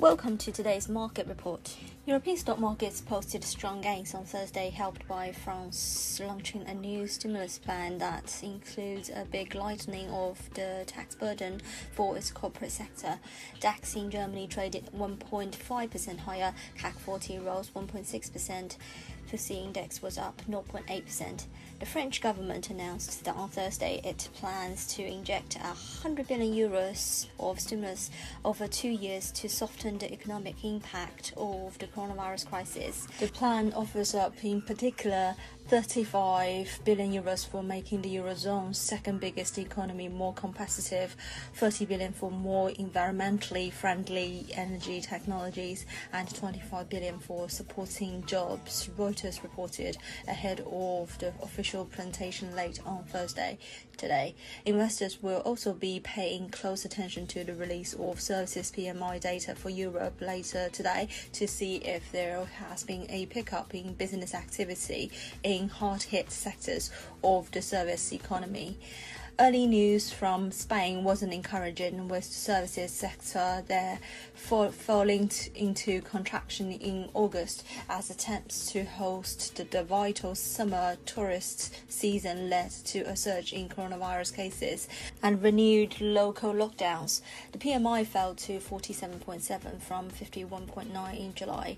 Welcome to today's market report. European stock markets posted strong gains on Thursday, helped by France launching a new stimulus plan that includes a big lightening of the tax burden for its corporate sector. DAX in Germany traded 1.5% higher, CAC 40 rose 1.6%. FTSE index was up 0.8%. The French government announced that on Thursday it plans to inject 100 billion euros of stimulus over two years to soften the economic impact of the coronavirus crisis. The plan offers up, in particular, 35 billion euros for making the Eurozone's second biggest economy more competitive, 30 billion for more environmentally friendly energy technologies, and 25 billion for supporting jobs, Reuters reported ahead of the official presentation late on Thursday. Today, investors will also be paying close attention to the release of services PMI data for Europe later today to see if there has been a pickup in business activity in in hard hit sectors of the service economy. Early news from Spain wasn't encouraging, with the services sector there falling into contraction in August as attempts to host the, the vital summer tourist season led to a surge in coronavirus cases and renewed local lockdowns. The PMI fell to 47.7 from 51.9 in July.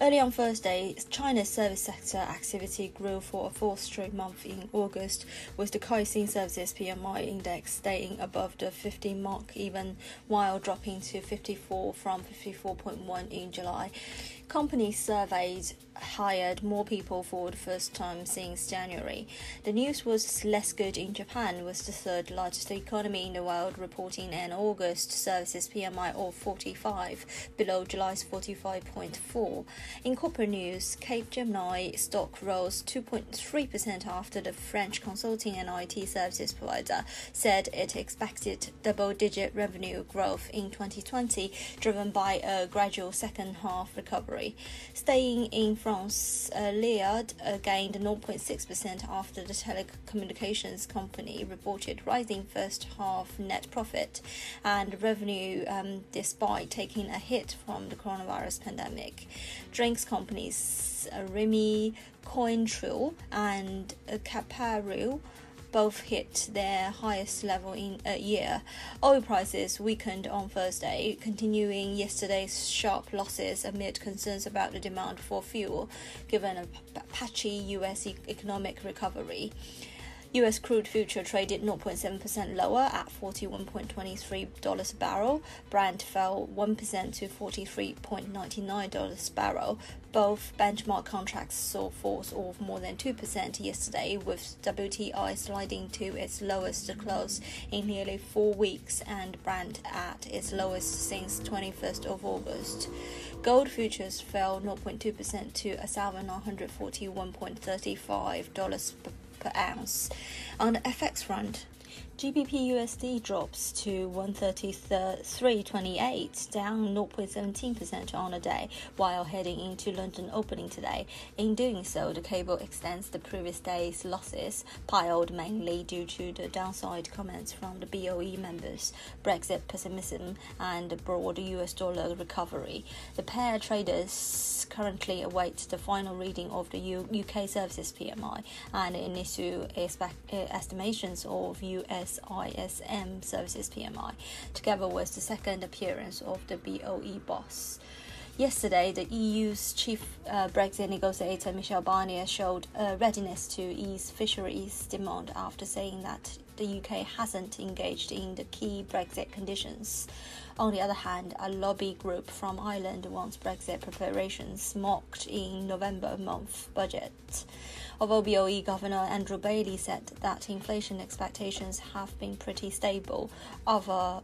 Early on Thursday, China's service sector activity grew for a fourth straight month in August, with the Caixin Services PMI index staying above the 50 mark even while dropping to 54 from 54.1 in July. Companies surveyed hired more people for the first time since January. The news was less good in Japan, with the third largest economy in the world reporting an August services PMI of 45, below July's 45.4. In corporate news, Capgemini stock rose 2.3% after the French consulting and IT services provider said it expected double digit revenue growth in 2020, driven by a gradual second half recovery. Staying in France, uh, Iliad uh, gained 0.6% after the telecommunications company reported rising first half net profit and revenue um, despite taking a hit from the coronavirus pandemic. Drinks companies uh, Remy, Cointreau, and Caparel both hit their highest level in a year. Oil prices weakened on Thursday, continuing yesterday's sharp losses amid concerns about the demand for fuel, given a patchy U.S. economic recovery. US crude future traded 0.7% lower at $41.23 a barrel. Brent fell 1% to $43.99 a barrel. Both benchmark contracts saw falls of more than 2% yesterday, with WTI sliding to its lowest close in nearly four weeks and Brent at its lowest since 21st of August. Gold futures fell 0.2% to $1,941.35 per ounce. On the FX front, GBP USD drops to 133.28, down 0.17% on a day, while heading into London opening today. In doing so, the cable extends the previous day's losses, piled mainly due to the downside comments from the BOE members, Brexit pessimism, and the broad US dollar recovery. The pair traders currently await the final reading of the UK services PMI and initial eh, estimations of US ISM Services PMI, together with the second appearance of the BOE boss. Yesterday, the EU's chief uh, Brexit negotiator Michel Barnier showed a readiness to ease fisheries demand after saying that the UK hasn't engaged in the key Brexit conditions. On the other hand, a lobby group from Ireland wants Brexit preparations mocked in November month budget. Although BOE Governor Andrew Bailey said that inflation expectations have been pretty stable, other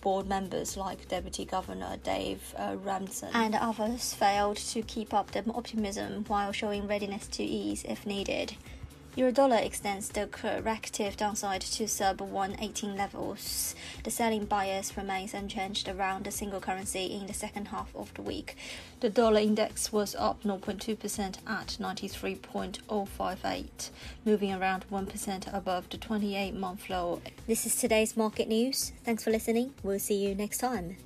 board members like Deputy Governor Dave uh, Ramsden and others failed to keep up the optimism while showing readiness to ease if needed. Eurodollar extends the corrective downside to sub 118 levels. The selling bias remains unchanged around the single currency in the second half of the week. The dollar index was up 0.2% at 93.058, moving around 1% above the 28 month low. This is today's market news. Thanks for listening. We'll see you next time.